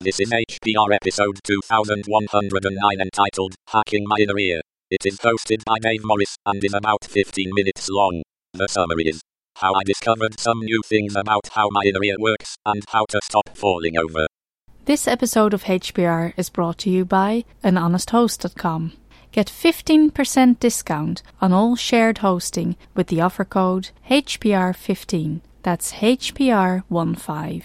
This is HPR episode 2109 entitled Hacking My Inner Ear. It is hosted by Dave Morris and is about 15 minutes long. The summary is how I discovered some new things about how my inner ear works and how to stop falling over. This episode of HPR is brought to you by anhonesthost.com. Get 15% discount on all shared hosting with the offer code HPR15. That's HPR15.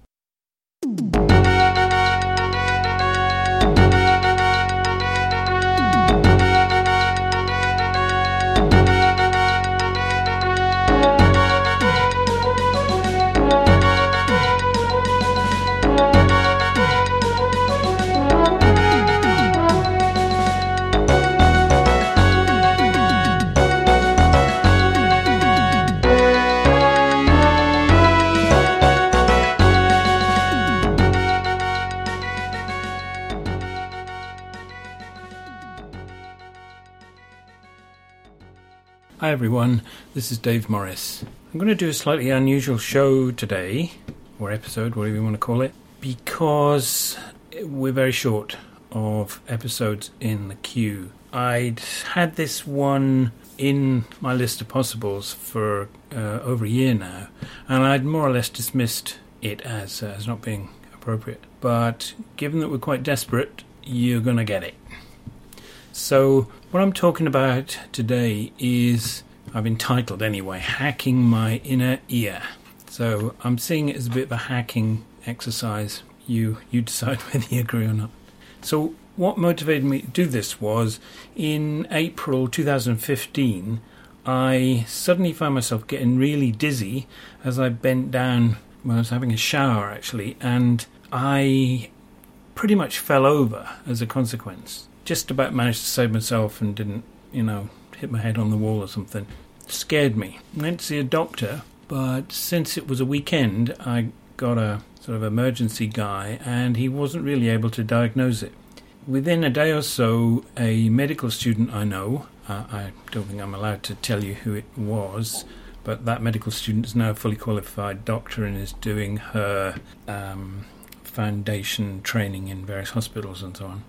Hi everyone, this is Dave Morris. I'm going to do a slightly unusual show today, or episode, whatever you want to call it, because we're very short of episodes in the queue. I'd had this one in my list of possibles for uh, over a year now, and I'd more or less dismissed it as, uh, as not being appropriate. But given that we're quite desperate, you're going to get it. So, what I'm talking about today is, I've entitled anyway, Hacking My Inner Ear. So, I'm seeing it as a bit of a hacking exercise. You, you decide whether you agree or not. So, what motivated me to do this was in April 2015, I suddenly found myself getting really dizzy as I bent down when I was having a shower actually, and I pretty much fell over as a consequence just about managed to save myself and didn't, you know, hit my head on the wall or something. scared me. Went to see a doctor, but since it was a weekend, I got a sort of emergency guy and he wasn't really able to diagnose it. Within a day or so, a medical student I know, uh, I don't think I'm allowed to tell you who it was, but that medical student is now a fully qualified doctor and is doing her um, foundation training in various hospitals and so on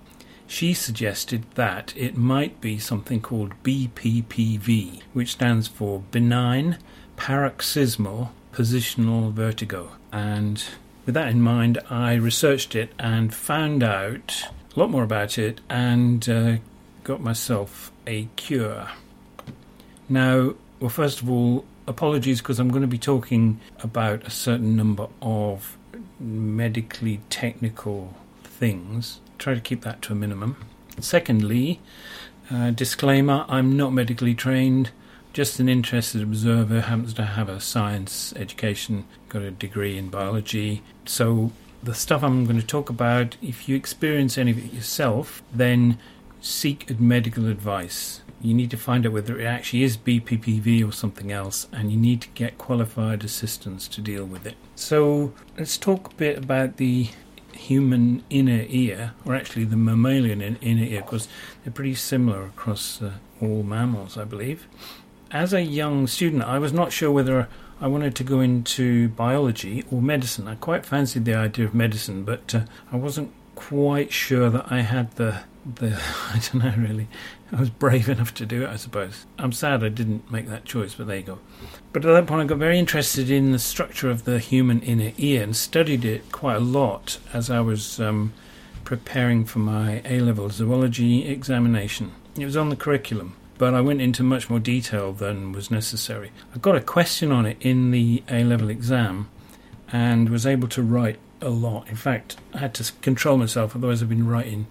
she suggested that it might be something called BPPV, which stands for Benign Paroxysmal Positional Vertigo. And with that in mind, I researched it and found out a lot more about it and uh, got myself a cure. Now, well, first of all, apologies because I'm going to be talking about a certain number of medically technical things try to keep that to a minimum. Secondly, uh, disclaimer I'm not medically trained, just an interested observer, happens to have a science education, got a degree in biology. So, the stuff I'm going to talk about, if you experience any of it yourself, then seek medical advice. You need to find out whether it actually is BPPV or something else, and you need to get qualified assistance to deal with it. So, let's talk a bit about the human inner ear, or actually the mammalian inner ear, because they're pretty similar across uh, all mammals, I believe. As a young student, I was not sure whether I wanted to go into biology or medicine. I quite fancied the idea of medicine, but uh, I wasn't quite sure that I had the the I don't know really. I was brave enough to do it, I suppose. I'm sad I didn't make that choice, but there you go. But at that point, I got very interested in the structure of the human inner ear and studied it quite a lot as I was um, preparing for my A level zoology examination. It was on the curriculum, but I went into much more detail than was necessary. I got a question on it in the A level exam and was able to write a lot. In fact, I had to control myself, otherwise, I've been writing,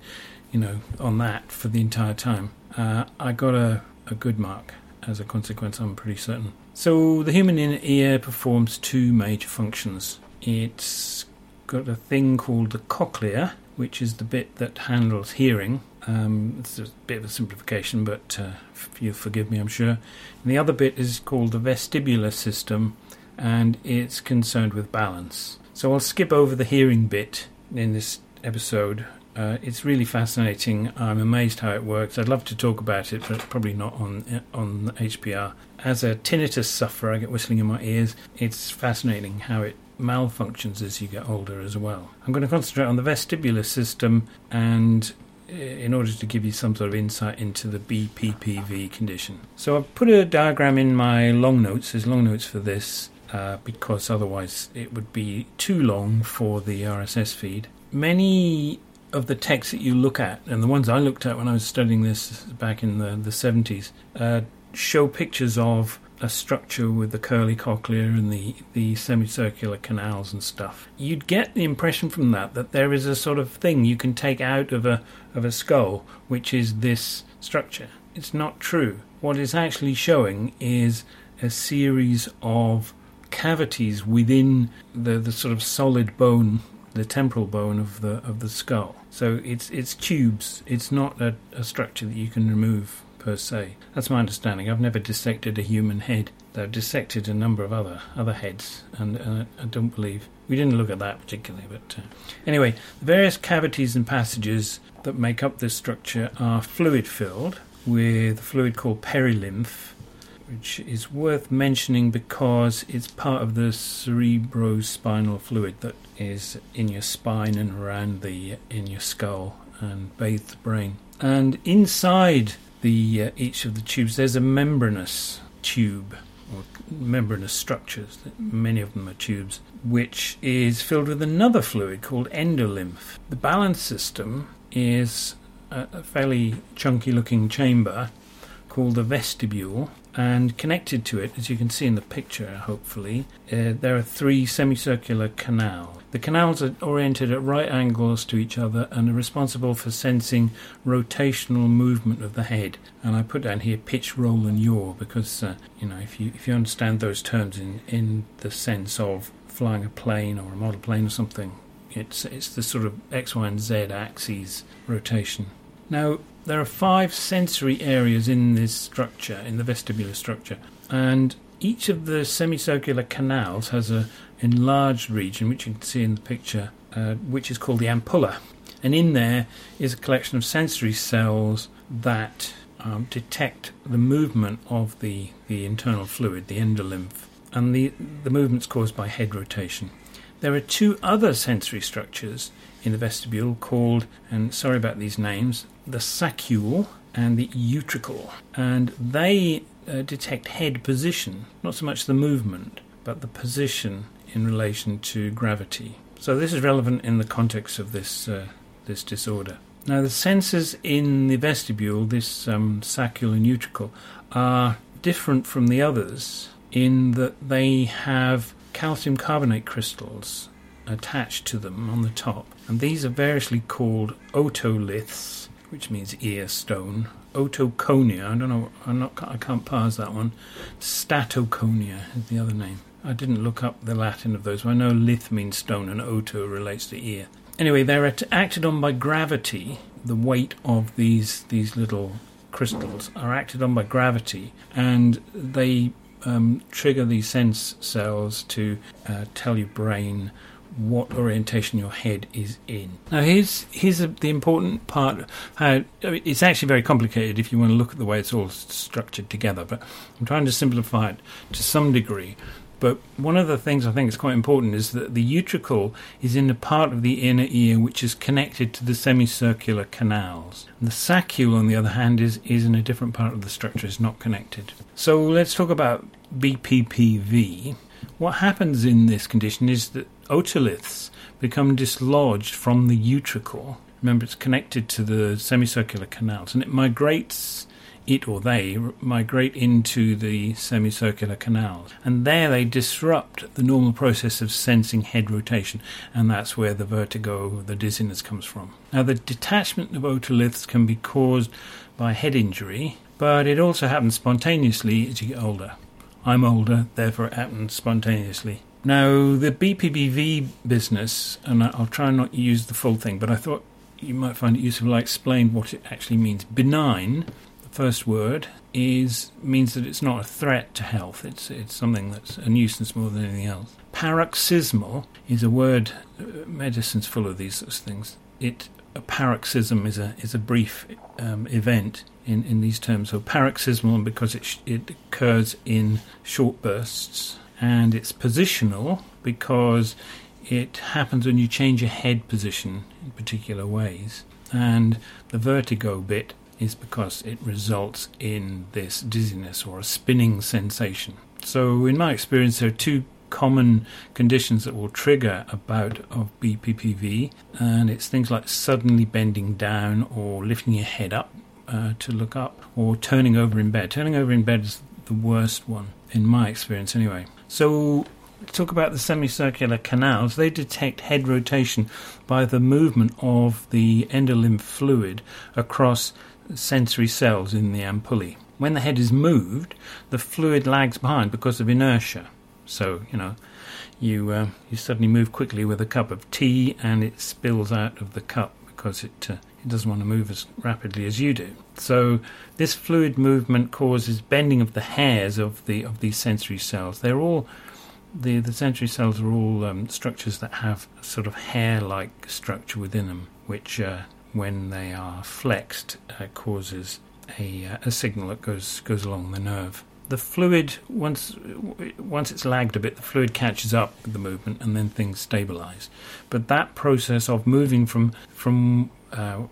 you know, on that for the entire time. Uh, I got a, a good mark as a consequence, I'm pretty certain. So, the human ear performs two major functions. It's got a thing called the cochlea, which is the bit that handles hearing. Um, it's a bit of a simplification, but uh, you'll forgive me, I'm sure. And the other bit is called the vestibular system, and it's concerned with balance. So I'll skip over the hearing bit in this episode Uh, it's really fascinating. I'm amazed how it works. I'd love to talk about it, but probably not on on HPR. As a tinnitus sufferer, I get whistling in my ears. It's fascinating how it malfunctions as you get older as well. I'm going to concentrate on the vestibular system and in order to give you some sort of insight into the BPPV condition. So I've put a diagram in my long notes. There's long notes for this uh, because otherwise it would be too long for the RSS feed. Many of the texts that you look at, and the ones I looked at when I was studying this back in the, the 70s, uh, show pictures of a structure with the curly cochlea and the, the semicircular canals and stuff. You'd get the impression from that that there is a sort of thing you can take out of a of a skull, which is this structure. It's not true. What it's actually showing is a series of cavities within the, the sort of solid bone, the temporal bone of the of the skull. So it's it's tubes. It's not a, a structure that you can remove per se. That's my understanding. I've never dissected a human head. I've dissected a number of other other heads, and, I, I don't believe we didn't look at that particularly. But uh, anyway, the various cavities and passages that make up this structure are fluid filled with a fluid called perilymph, which is worth mentioning because it's part of the cerebrospinal fluid that is in your spine and around the in your skull and bathes the brain. And inside the uh, each of the tubes there's a membranous tube or membranous structures many of them are tubes which is filled with another fluid called endolymph the balance system is a, a fairly chunky looking chamber called the vestibule and connected to it as you can see in the picture hopefully uh, there are three semicircular canals the canals are oriented at right angles to each other and are responsible for sensing rotational movement of the head. And I put down here pitch, roll, and yaw because uh, you know if you if you understand those terms in in the sense of flying a plane or a model plane or something, it's it's the sort of x, y, and z axes rotation. Now there are five sensory areas in this structure, in the vestibular structure, and each of the semicircular canals has a enlarged region, which you can see in the picture, uh, which is called the ampulla. And in there is a collection of sensory cells that um, detect the movement of the, the internal fluid, the endolymph, and the, the movement's caused by head rotation. There are two other sensory structures in the vestibule called, and sorry about these names, the saccule and the utricle, and they uh, detect head position, not so much the movement, but the position in relation to gravity. So this is relevant in the context of this uh, this disorder. Now the senses in the vestibule, this um, saccule and utricle, are different from the others in that they have calcium carbonate crystals attached to them on the top, and these are variously called otoliths, which means ear stone. Otoconia, I don't know, I'm not, I can't parse that one. Statoconia is the other name. I didn't look up the Latin of those. I know lith means stone and oto relates to ear. Anyway, they're acted on by gravity. The weight of these these little crystals are acted on by gravity, and they um, trigger these sense cells to uh, tell your brain what orientation your head is in. Now, here's here's the important part. How it's actually very complicated if you want to look at the way it's all structured together. But I'm trying to simplify it to some degree but one of the things I think is quite important is that the utricle is in the part of the inner ear which is connected to the semicircular canals. The saccule, on the other hand, is, is in a different part of the structure, is not connected. So let's talk about BPPV. What happens in this condition is that otoliths become dislodged from the utricle. Remember, it's connected to the semicircular canals and it migrates it or they migrate into the semicircular canals. And there they disrupt the normal process of sensing head rotation, and that's where the vertigo, the dizziness comes from. Now, the detachment of otoliths can be caused by head injury, but it also happens spontaneously as you get older. I'm older, therefore it happens spontaneously. Now, the BPPV business, and I'll try and not use the full thing, but I thought you might find it useful I explained what it actually means. Benign the first word is means that it's not a threat to health. It's it's something that's a nuisance more than anything else. Paroxysmal is a word. Uh, medicine's full of these sorts of things. It a paroxysm is a is a brief um, event in, in these terms. So paroxysmal because it it occurs in short bursts, and it's positional because it happens when you change your head position in particular ways. And the vertigo bit is because it results in this dizziness or a spinning sensation. So, in my experience, there are two common conditions that will trigger a bout of BPPV, and it's things like suddenly bending down or lifting your head up uh, to look up, or turning over in bed. Turning over in bed is the worst one, in my experience, anyway. So, talk about the semicircular canals. They detect head rotation by the movement of the endolymph fluid across sensory cells in the ampullae. When the head is moved, the fluid lags behind because of inertia. So, you know, you uh, you suddenly move quickly with a cup of tea and it spills out of the cup because it uh, it doesn't want to move as rapidly as you do. So this fluid movement causes bending of the hairs of the of these sensory cells. They're all the the sensory cells are all um, structures that have sort of hair-like structure within them, which uh, when they are flexed uh, causes a, uh, a signal that goes goes along the nerve. The fluid once once it's lagged a bit, the fluid catches up with the movement, and then things stabilise. But that process of moving from from uh,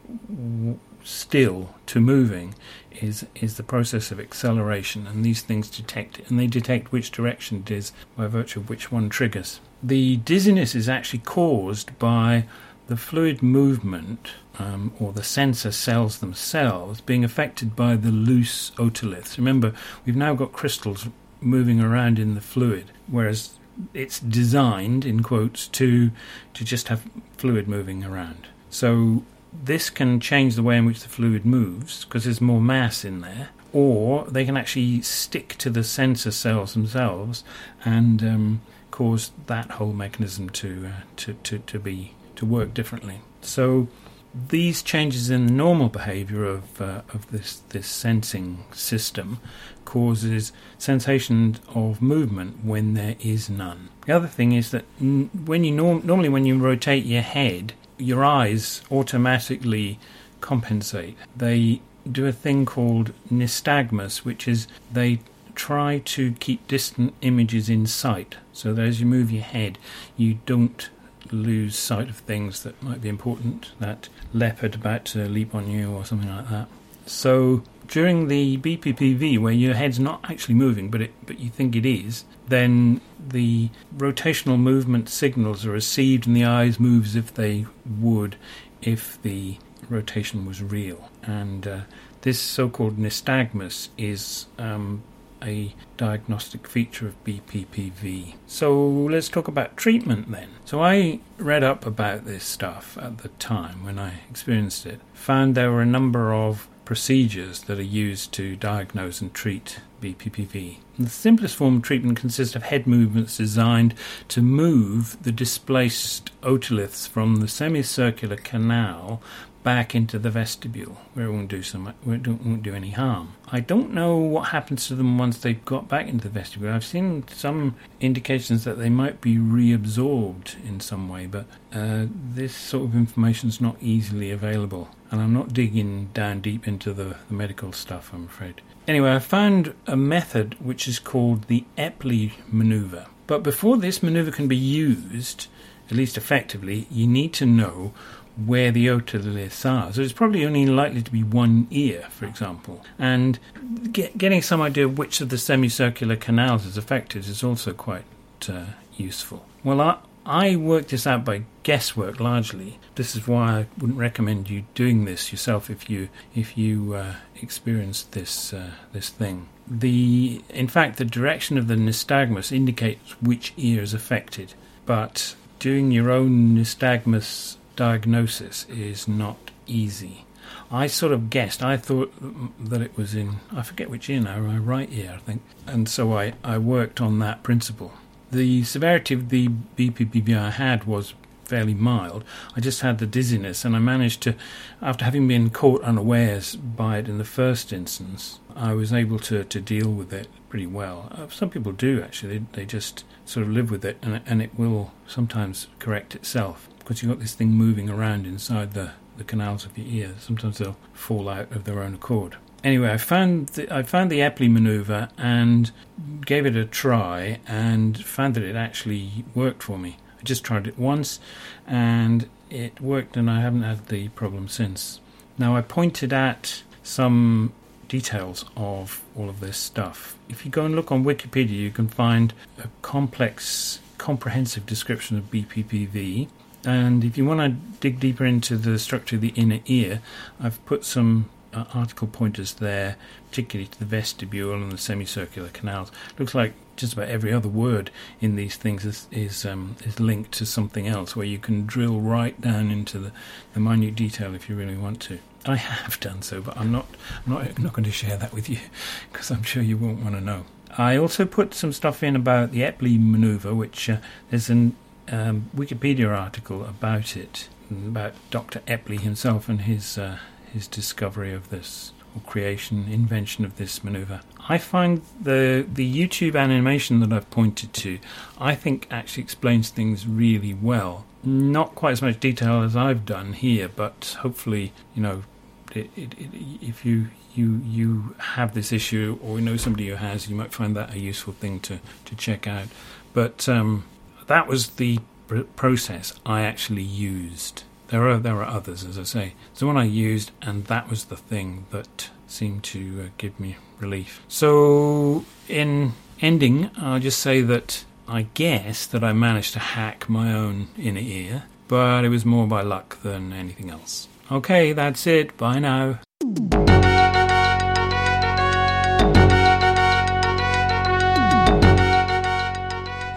still to moving is is the process of acceleration, and these things detect and they detect which direction it is by virtue of which one triggers. The dizziness is actually caused by the fluid movement um, or the sensor cells themselves being affected by the loose otoliths. Remember, we've now got crystals moving around in the fluid, whereas it's designed, in quotes, to to just have fluid moving around. So this can change the way in which the fluid moves because there's more mass in there, or they can actually stick to the sensor cells themselves and um, cause that whole mechanism to, uh, to, to, to be to work differently. So these changes in the normal behavior of uh, of this this sensing system causes sensation of movement when there is none. The other thing is that when you norm- normally when you rotate your head, your eyes automatically compensate. They do a thing called nystagmus, which is they try to keep distant images in sight so that as you move your head, you don't lose sight of things that might be important, that leopard about to leap on you or something like that. So during the BPPV, where your head's not actually moving, but it, but you think it is, then the rotational movement signals are received, and the eyes move as if they would if the rotation was real. And uh, this so-called nystagmus is um, a diagnostic feature of BPPV. So let's talk about treatment then. So I read up about this stuff at the time when I experienced it, found there were a number of procedures that are used to diagnose and treat BPPV. The simplest form of treatment consists of head movements designed to move the displaced otoliths from the semicircular canal back into the vestibule where it won't do so much, where it won't do any harm. I don't know what happens to them once they've got back into the vestibule. I've seen some indications that they might be reabsorbed in some way, but uh, this sort of information is not easily available, and I'm not digging down deep into the, the medical stuff. I'm afraid. Anyway, I found a method which is called the Epley maneuver. But before this maneuver can be used, at least effectively, you need to know where the otoliths are. So it's probably only likely to be one ear, for example. And get, getting some idea of which of the semicircular canals is affected is also quite uh, useful. Well, I, I worked this out by guesswork largely. This is why I wouldn't recommend you doing this yourself if you if you uh, experienced this uh, this thing. The in fact the direction of the nystagmus indicates which ear is affected, but doing your own nystagmus diagnosis is not easy. I sort of guessed. I thought that it was in, I forget which ear now, my right ear, I think. And so I, I worked on that principle. The severity of the BPPV I had was fairly mild. I just had the dizziness, and I managed to, after having been caught unawares by it in the first instance, I was able to, to deal with it pretty well. Uh, some people do actually, they, they just sort of live with it, and, and it will sometimes correct itself because you've got this thing moving around inside the, the canals of the ear. Sometimes they'll fall out of their own accord. Anyway, I found the, I found the Epley maneuver and gave it a try and found that it actually worked for me. I just tried it once and it worked, and I haven't had the problem since. Now, I pointed at some details of all of this stuff. If you go and look on Wikipedia, you can find a complex, comprehensive description of BPPV. And if you want to dig deeper into the structure of the inner ear, I've put some uh, article pointers there, particularly to the vestibule and the semicircular canals. Looks like just about every other word in these things is is, um, is linked to something else, where you can drill right down into the, the minute detail if you really want to. I have done so, but I'm not I'm not, I'm not going to share that with you because I'm sure you won't want to know. I also put some stuff in about the Epley maneuver, which uh, there's an um, Wikipedia article about it, about Dr. Epley himself and his uh, his discovery of this or creation, invention of this maneuver. I find the the YouTube animation that I've pointed to, I think actually explains things really well. Not quite as much detail as I've done here, but hopefully, you know, it, it, it, if you you you have this issue or you know somebody who has, you might find that a useful thing to to check out. But um, that was the pr- process I actually used. There are there are others, as I say. It's the one I used, and that was the thing that seemed to uh, give me relief. So, in ending, I'll just say that I guess that I managed to hack my own inner ear, but it was more by luck than anything else. Okay, that's it. Bye now.